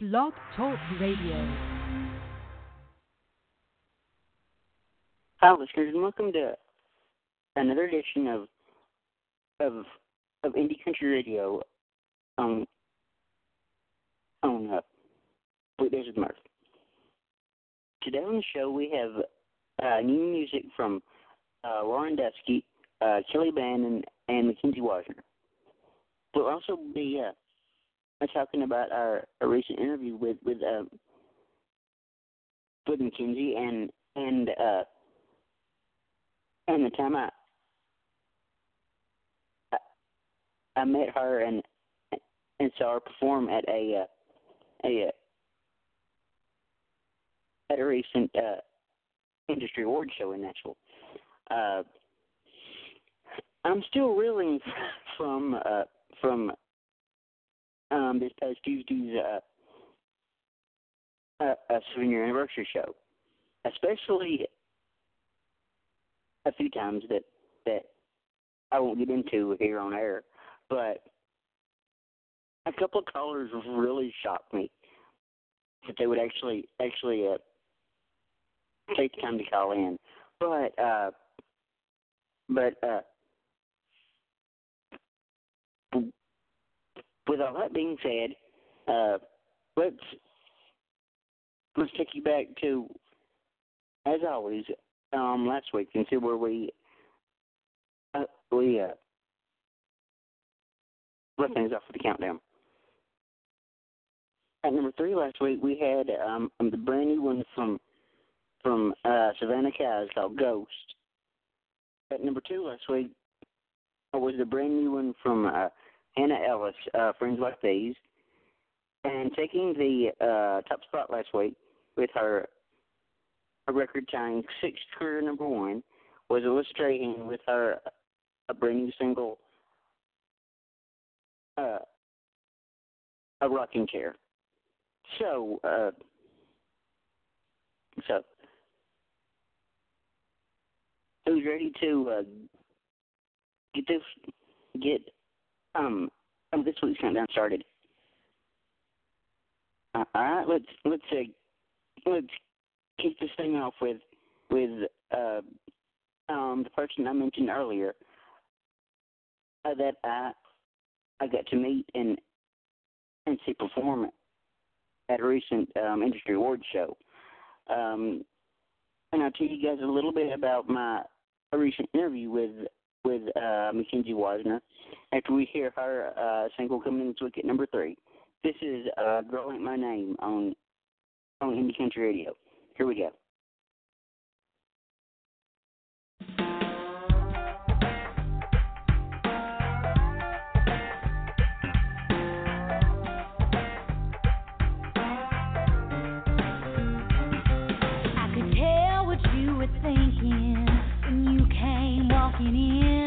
Blog Talk Radio. Hi, listeners, and welcome to another edition of of of Indie Country Radio on on uh, Weekdays with Murph. Today on the show we have uh, new music from uh, Lauren Duski, uh, Kelleigh Bannen, and Mackenzie Wasner. We'll also be uh, talking about our, recent interview with with uh, with Mackenzie and and uh, and the time I, I I met her and and saw her perform at a uh, a uh, at a recent uh, industry award show in Nashville. Uh, I'm still reeling from uh, from this past Tuesday's uh, uh, uh, seven year anniversary show, especially a few times that that I won't get into here on air, but a couple of callers really shocked me that they would actually actually uh, take the time to call in. But uh, but uh, with all that being said, uh, let's let's take you back to, as always, um, last week and see where we uh, we uh, left things off with the countdown. At number three last week, we had um, the brand new one from from uh, Savannah Cows called Ghost. At number two last week was the brand new one from uh, Hannah Ellis, uh, Friends Like These. And taking the uh, top spot last week with her a record tying sixth career number one was illustrating with her a brand new single, uh, a rocking chair. So, uh, so who's ready to uh, get this get um, um this week's countdown started? Uh, all right, let's let's uh, let's kick this thing off with with uh, um, the person I mentioned earlier uh, that I I got to meet and and see perform at a recent um, industry awards show. Um, and I'll tell you guys a little bit about my recent interview with uh, Mackenzie Wasner after we hear her uh, single coming in this week at number three. This is uh, "Girl Ain't My Name" on on Indie Country Radio. Here we go. I could tell what you were thinking when you came walking in,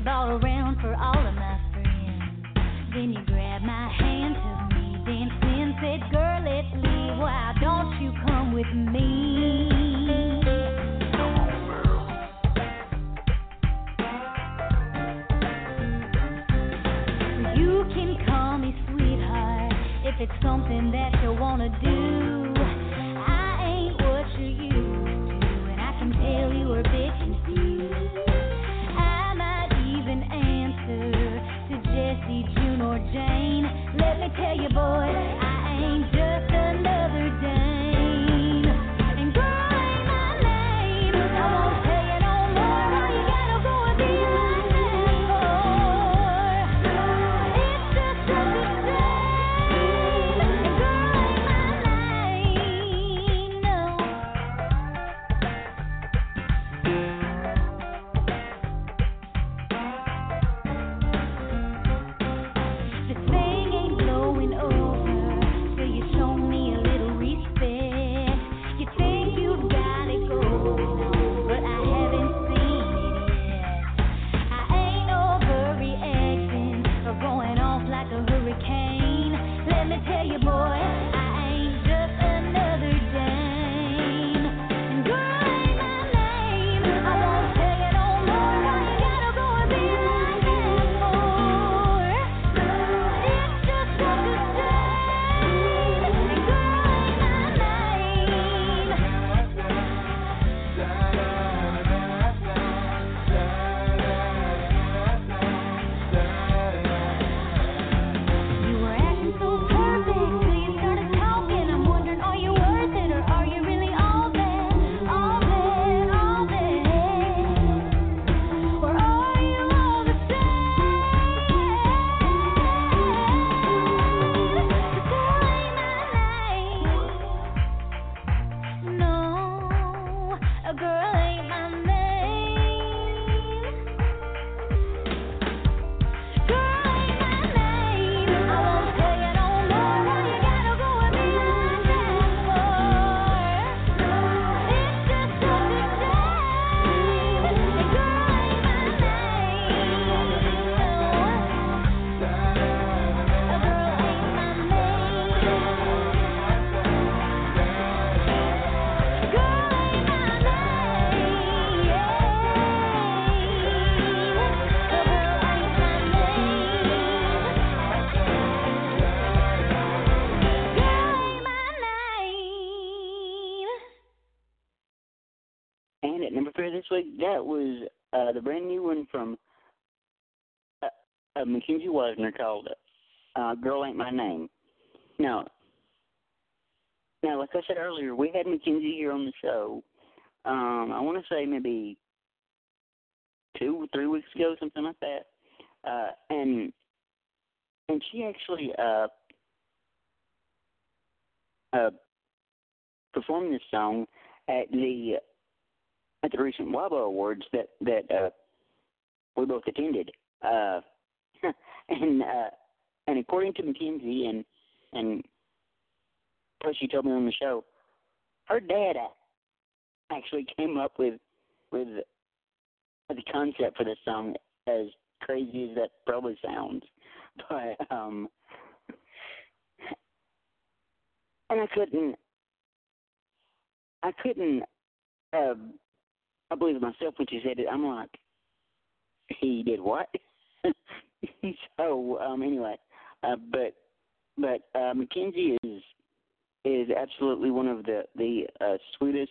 You brought around for all of my friends. Then you grabbed my hand, took me dancing, said, "Girl, let's leave. Why don't you come with me?" You can call me sweetheart if it's something that you wanna do. Wasner called it. uh, "Girl Ain't My Name." Now, now, like I said earlier, we had Mackenzie here on the show. Um, I want to say maybe two or three weeks ago, something like that. Uh, and and she actually uh, uh, performed this song at the at the recent WABA Awards that that uh, we both attended. Uh, and uh, and according to Mackenzie and and she told me on the show, her dad actually came up with with the concept for this song. As crazy as that probably sounds, but um, and I couldn't, I couldn't, uh, I believe myself when she said it. I'm like, he did what? so um, anyway, uh, but but uh, Mackenzie is is absolutely one of the the uh, sweetest,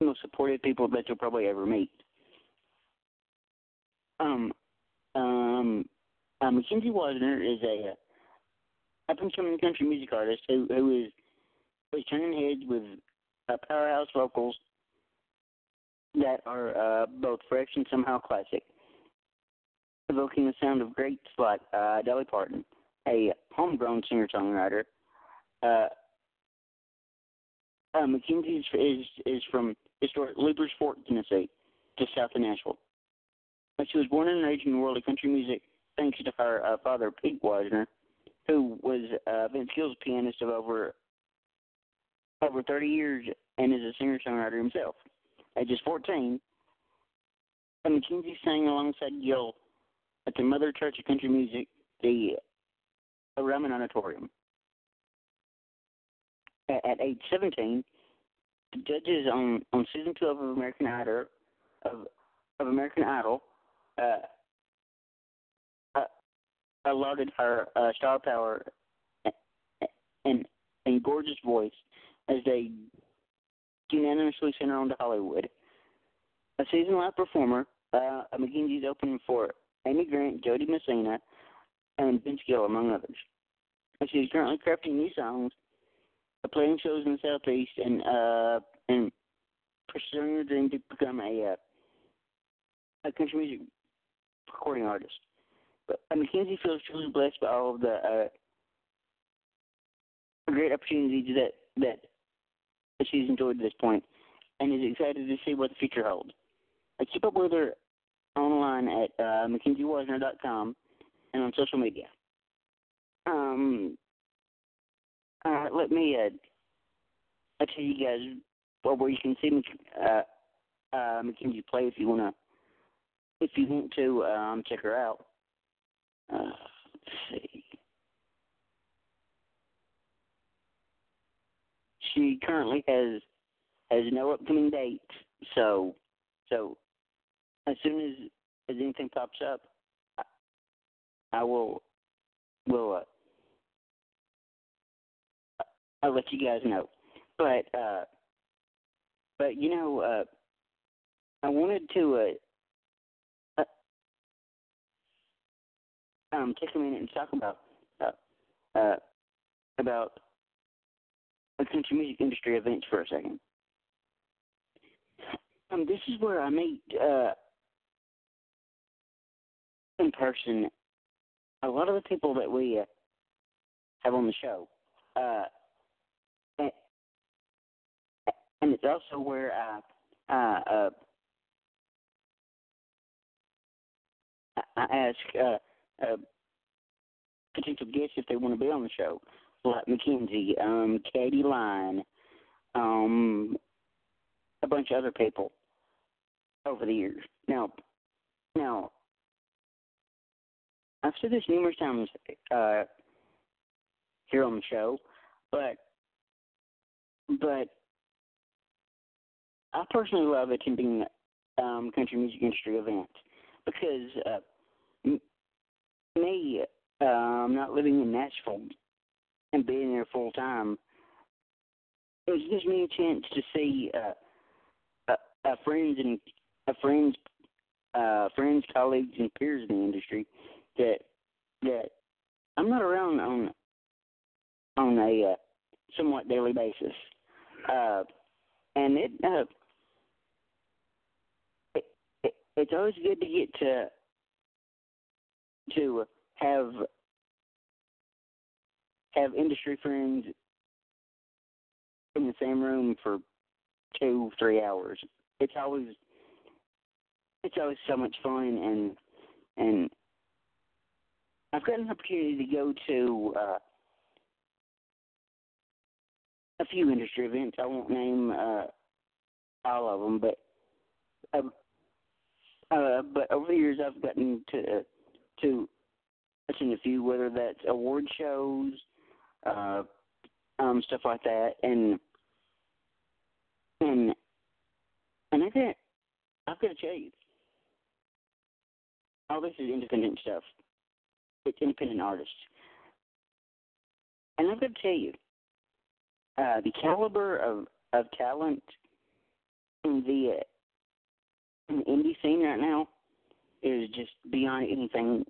most supportive people that you'll probably ever meet. Um, um, uh, Mackenzie Wasner is a up and coming country music artist who who is is turning heads with uh, powerhouse vocals that are uh, both fresh and somehow classic, evoking the sound of greats like uh, Dolly Parton, a homegrown singer-songwriter. Uh, uh, Mackenzie is, is is from historic Leipers Fork, Tennessee, just south of Nashville. But she was born and raised in the world of country music thanks to her uh, father, Pete Wasner, who was uh, Vince Gill's pianist of over over 30 years and is a singer-songwriter himself. At just 14, Mackenzie sang alongside Gill at the Mother Church of Country Music, the Ryman Auditorium. At, at age 17, the judges on, on season 12 of American Idol of, of American Idol uh, uh, allotted her uh, star power and and gorgeous voice as they unanimously sent her on to Hollywood. A season live performer, uh, Mackenzie's opening for Amy Grant, Jo Dee Messina, and Vince Gill, among others. She is currently crafting new songs, uh, playing shows in the Southeast, and uh, and pursuing her dream to become a uh, a country music recording artist. But uh, Mackenzie feels truly blessed by all of the uh, great opportunities that that she's enjoyed to this point, and is excited to see what the future holds. I keep up with her online at uh, MackenzieWasner.com and on social media. Um, uh, let me uh, tell you guys well, where you can see uh, uh, Mackenzie play if you wanna if you want to um, check her out. Uh, let's see. She currently has has no upcoming dates, so so as soon as as anything pops up, I, I will will uh, I'll let you guys know. But uh, but you know, uh, I wanted to uh, um, take a minute and talk about uh, uh, about the country music industry events for a second. Um, this is where I meet uh, in person a lot of the people that we uh, have on the show, uh, and, and it's also where I, uh, uh, I ask. Uh, uh, potential guests if they want to be on the show, like Mackenzie, um, Katie Line, um, a bunch of other people over the years. Now, now, I've said this numerous times uh, here on the show, but but I personally love attending um, country music industry events because uh, me, uh, not living in Nashville and being there full time. It gives me a chance to see uh, friends and uh, friends, uh, friends, colleagues, and peers in the industry that that I'm not around on on a uh, somewhat daily basis, uh, and it, uh, it, it it's always good to get to to have have industry friends in the same room for two, three hours. It's always it's always so much fun and and I've got an opportunity to go to uh a few industry events. I won't name uh all of them, but uh, uh but over the years I've gotten to to attend a few, whether that's award shows, uh um stuff like that and and and I got I've got to tell you, all this is independent stuff. It's independent artists, and I'm going to tell you, uh, the caliber of of talent in the uh, in the indie scene right now is just beyond anything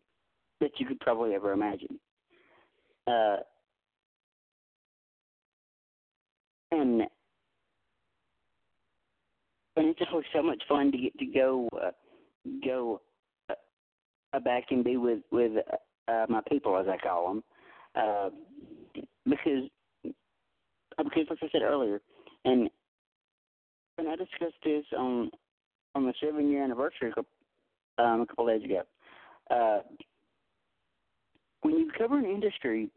that you could probably ever imagine. Uh, and and it's always so much fun to get to go uh, go uh, back and be with with uh, my people as I call them, uh, because uh, because like I said earlier, and and I discussed this on on the seven year anniversary um, a couple days ago. Uh, when you cover an industry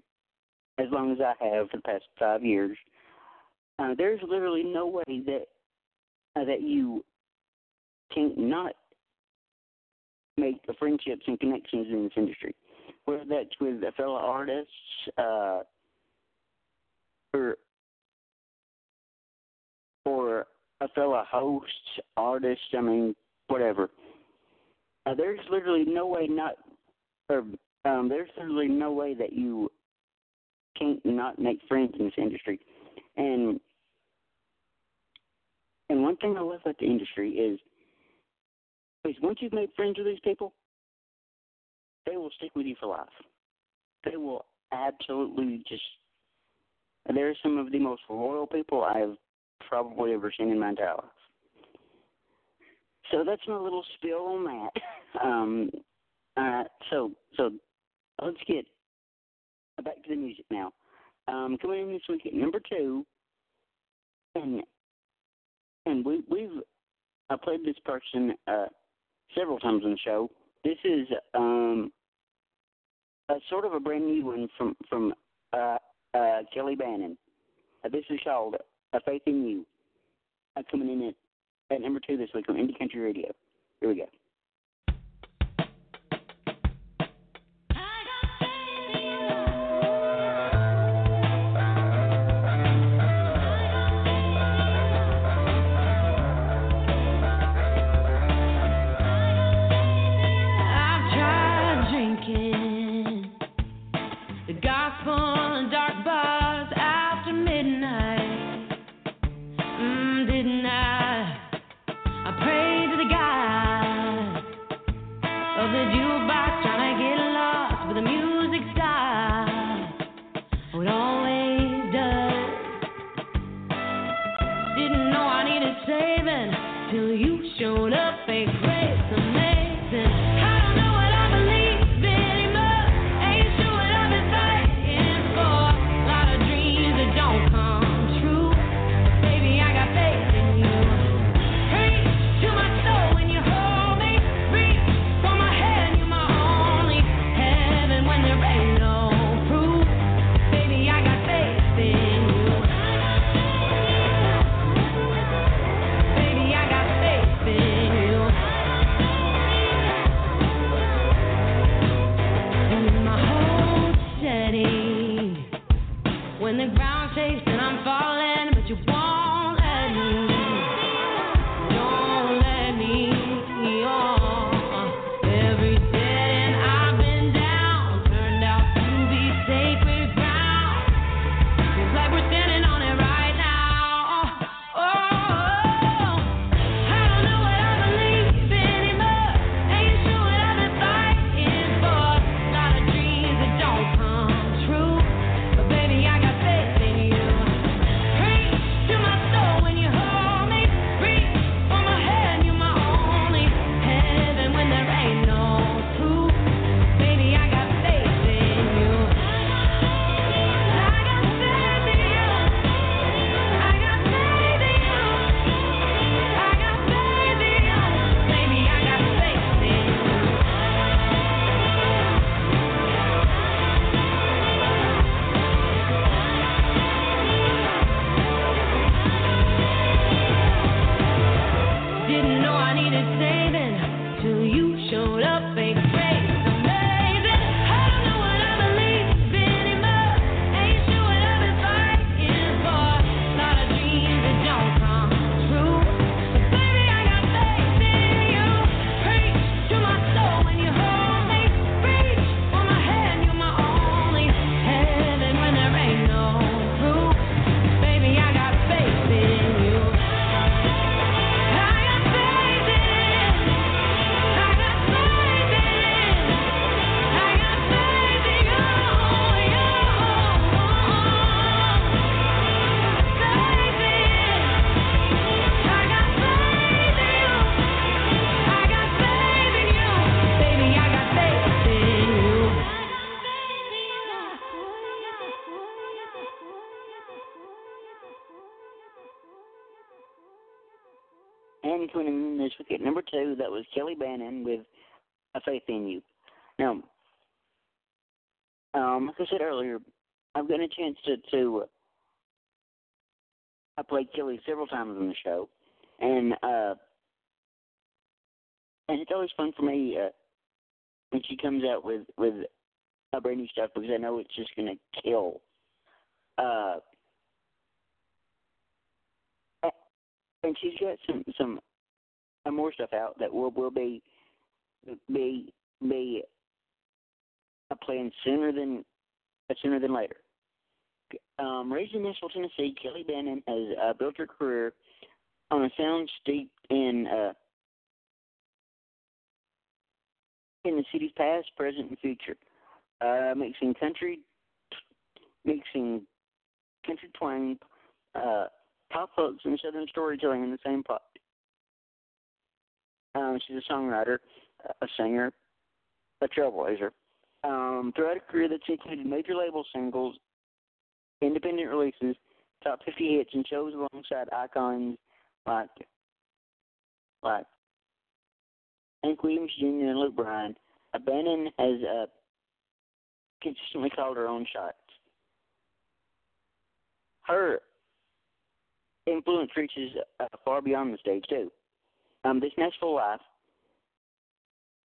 as long as I have for the past five years, uh, there's literally no way that uh, that you can not make friendships and connections in this industry, whether that's with a fellow artists uh, or or a fellow host, artist. I mean, whatever. Uh, there's literally no way not, or um, there's literally no way that you can't not make friends in this industry, and and one thing I love about the industry is, is once you've made friends with these people, they will stick with you for life. They will absolutely just. They're some of the most loyal people I've probably ever seen in my entire life. So that's my little spill on that. Um, uh, so so let's get back to the music now. Um, coming in this week at number two, and and we we've I played this person uh, several times on the show. This is um, a sort of a brand new one from from uh, uh, Kelleigh Bannen. Uh, this is called "A Faith in You." Coming in at, at number two this week on Indie Country Radio. Here we go. Two. That was Kelleigh Bannen with "A Faith in You." Now, um, like I said earlier, I've gotten a chance to to uh, I played Kelleigh several times on the show, and uh, and it's always fun for me uh, when she comes out with with a brand new stuff because I know it's just gonna kill. Uh, and she's got some some uh, more stuff out that will will be be be uh, playing sooner than uh, sooner than later. Um, raised in Nashville, Tennessee, Kelleigh Bannen has uh, built her career on a sound steeped in uh, in the city's past, present, and future, uh, mixing country, mixing country twang, uh, pop hooks, and southern storytelling in the same pot. Um, she's a songwriter, a singer, a trailblazer. Um, throughout a career that's included major label singles, independent releases, top 50 hits, and shows alongside icons like like Hank Williams Jr. and Luke Bryan, Bannen has uh, consistently called her own shots. Her influence reaches uh, far beyond the stage too. Um, this Nashville Life,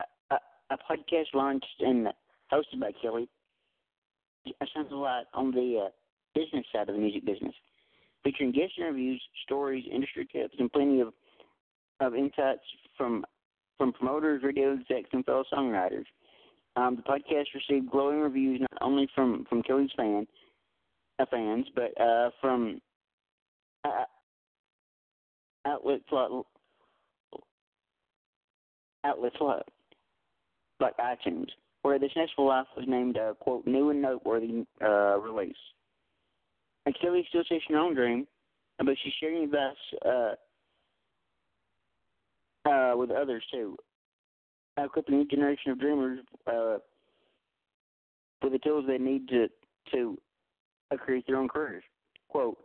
a, a, a podcast launched and hosted by Kelleigh, shines a lot on the uh, business side of the music business, featuring guest interviews, stories, industry tips, and plenty of of insights from from promoters, radio execs, and fellow songwriters. Um, the podcast received glowing reviews not only from from Kelleigh's fan uh, fans, but uh, from uh, outlets like outlets like, like iTunes, where this Nashville Life was named a quote new and noteworthy uh, release. And Kelleigh still chasing her own dream, but she's sharing advice uh, uh, with others too. Equip a new generation of dreamers uh, with the tools they need to to create their own careers. Quote: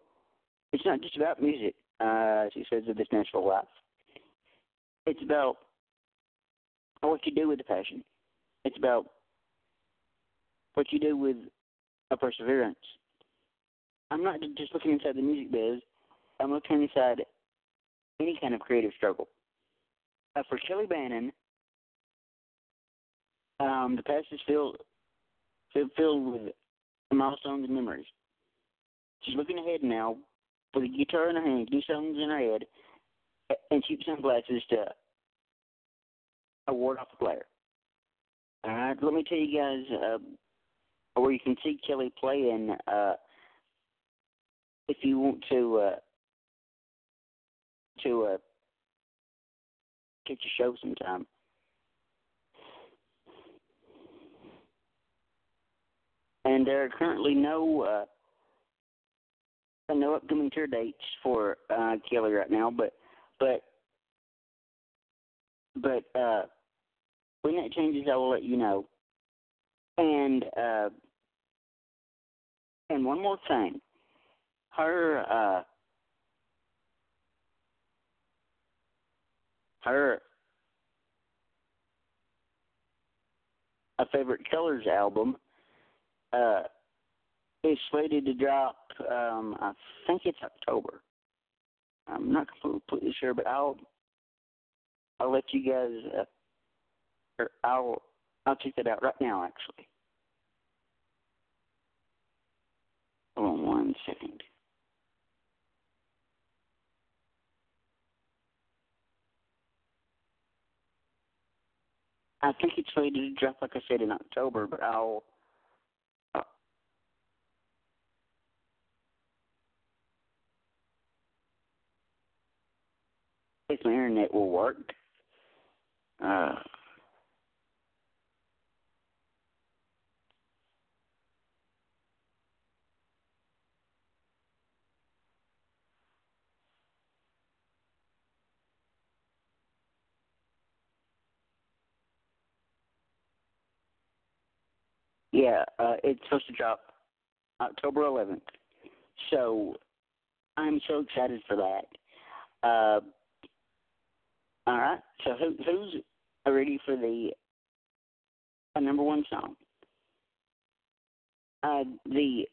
It's not just about music, uh, she says of this Nashville Life. It's about what you do with the passion. It's about what you do with a perseverance. I'm not just looking inside the music biz. I'm looking inside any kind of creative struggle. Uh, for Kelleigh Bannen, um, the past is filled filled with milestones and memories. She's looking ahead now with a guitar in her hand, new songs in her head, and cheap sunglasses to award off the player. All right, let me tell you guys uh, where you can see Kelleigh playing uh, if you want to uh, to uh, catch a show sometime. And there are currently no uh, no upcoming tour dates for uh, Kelleigh right now, but but but uh, when that changes, I will let you know. And uh, and one more thing, her uh, her a favorite colors album uh, is slated to drop. Um, I think it's October. I'm not completely sure, but I'll I'll let you guys. Uh, or I'll I'll check that out right now. Actually, hold on one second. I think it's slated to drop, like I said, in October, but I'll if my internet will work. Uh, yeah, uh, it's supposed to drop October 11th. So I'm so excited for that. Uh, All right. So who, who's ready for the uh, number one song? Uh, the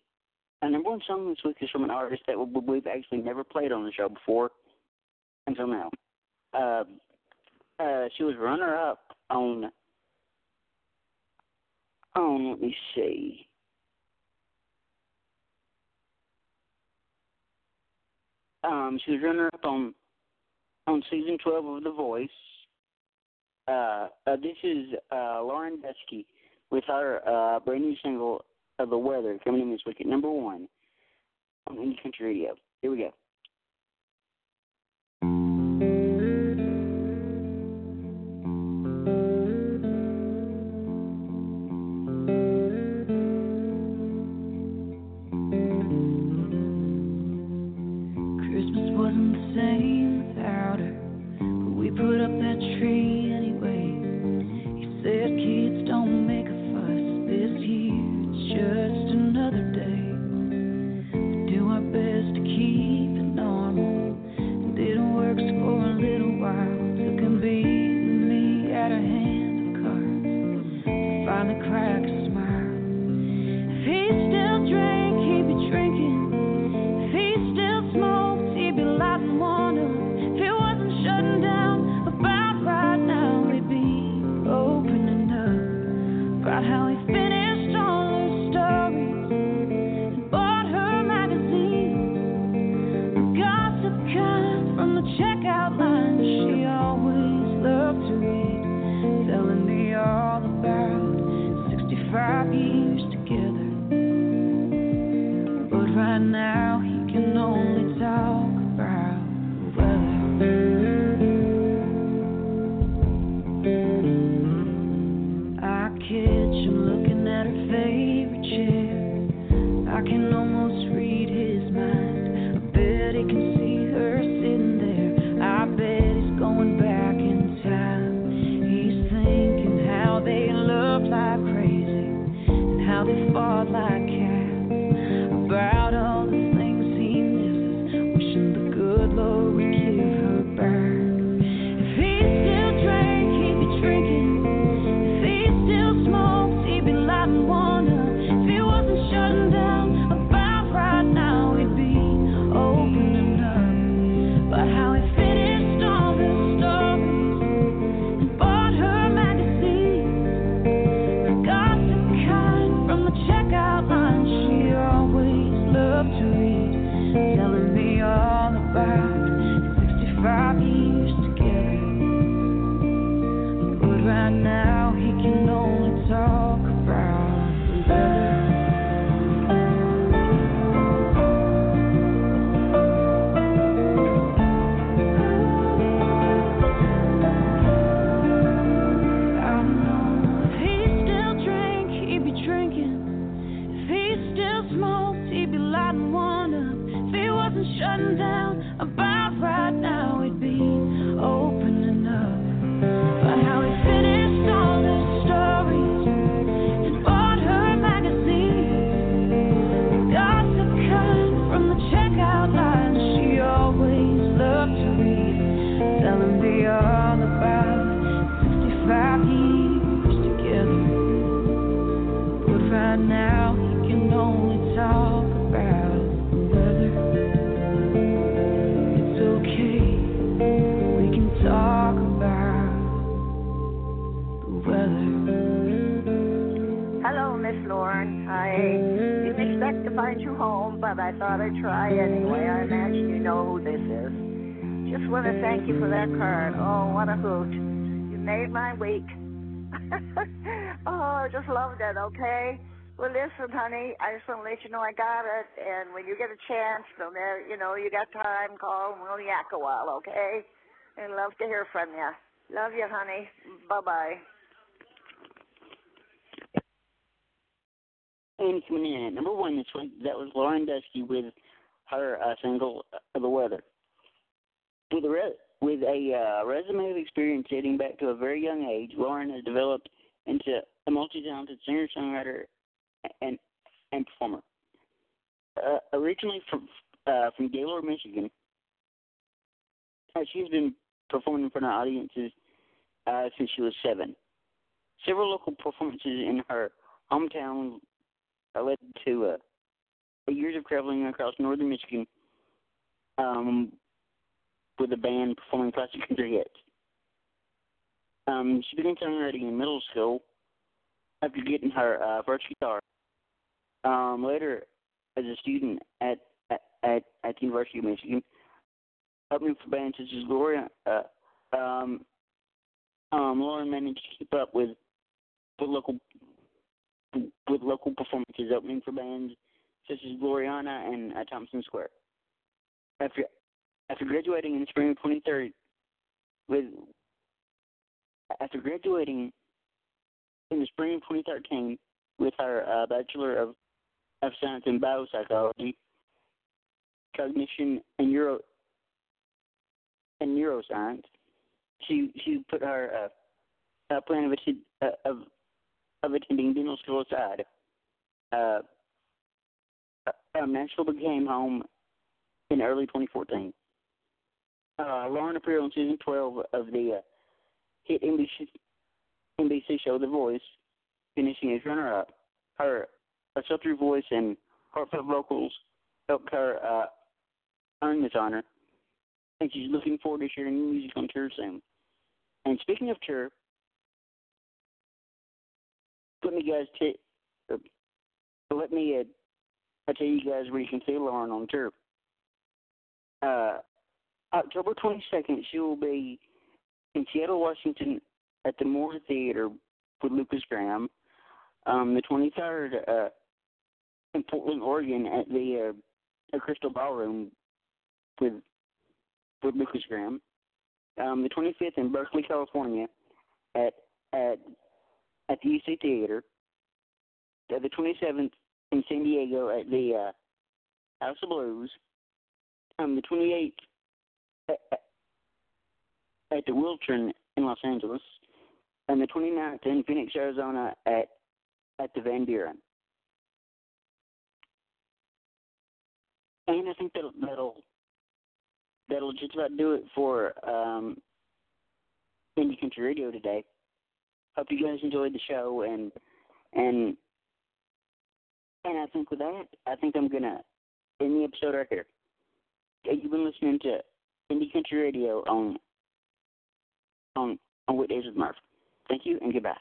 uh, number one song this week is from an artist that we've actually never played on the show before until now. Uh, uh, she was runner up on on let me see. Um, she was runner up on on season twelve of The Voice. Uh, uh, this is uh, Lauren Duski with our uh, brand new single of The Weather coming in this week at number one on Indie Country Radio. Here we go. Listen, but I thought I'd try anyway. I imagine you know who this is just want to thank you for that card oh what a hoot. you made my week oh I just love that okay Well, listen, honey I'll send later know I got it. And when you get a chance, from there, you know, you got time, call and we'll yak a while, okay? And love to hear from you. Love you, honey. Bye bye. And coming in at number one this week, that was Lauren Duski with her uh, single uh, "The Weather." With a re- with a uh, resume of experience dating back to a very young age, Lauren has developed into a multi-talented singer-songwriter and and performer. Uh, originally from uh, from Gaylord, Michigan, uh, she's been performing in front of audiences uh, since she was seven. Several local performances in her hometown led to uh, years of traveling across northern Michigan um, with a band performing classic country hits. Um, she began songwriting in middle school after getting her uh, first guitar. Um, later, as a student at at at, the University of Michigan, opening for bands such as Gloria, uh, um, um, Lauren managed to keep up with the local with local performances, opening for bands such as Gloriana and uh, Thompson Square. After after graduating in the spring of 23rd, with after graduating in the spring of 2013 with her uh, Bachelor of of Science in Biopsychology, Cognition, and Neuro and Neuroscience, she she put her uh, plan of, uh, of of attending dental school aside. Uh, uh, Nashville became home in early 2014. Uh, Lauren appeared on season 12 of the uh, hit NBC, NBC show The Voice, finishing as runner-up. Her sultry voice and heartfelt vocals helped her uh, earn this honor, and she's looking forward to sharing new music on tour soon. And speaking of tour, let me guys let me uh, I tell you guys where you can see Lauren on tour. Uh, October 22nd, she will be in Seattle, Washington, at the Moore Theater with Lukas Graham. Um, the 23rd, uh, in Portland, Oregon, at the uh, Crystal Ballroom with with Lukas Graham. Um, the 25th in Berkeley, California, at at at the UC Theater. Uh, the 27th in San Diego at the uh, House of Blues. Um, the 28th at, at the Wiltern in Los Angeles, and the 29th in Phoenix, Arizona at at the Van Buren. And I think that'll that'll that'll just about do it for um, Indie Country Radio today. Hope you guys enjoyed the show and and and I think with that, I think I'm gonna end the episode right here. You've been listening to Indie Country Radio on on on Weekdays with Murph. Thank you and goodbye.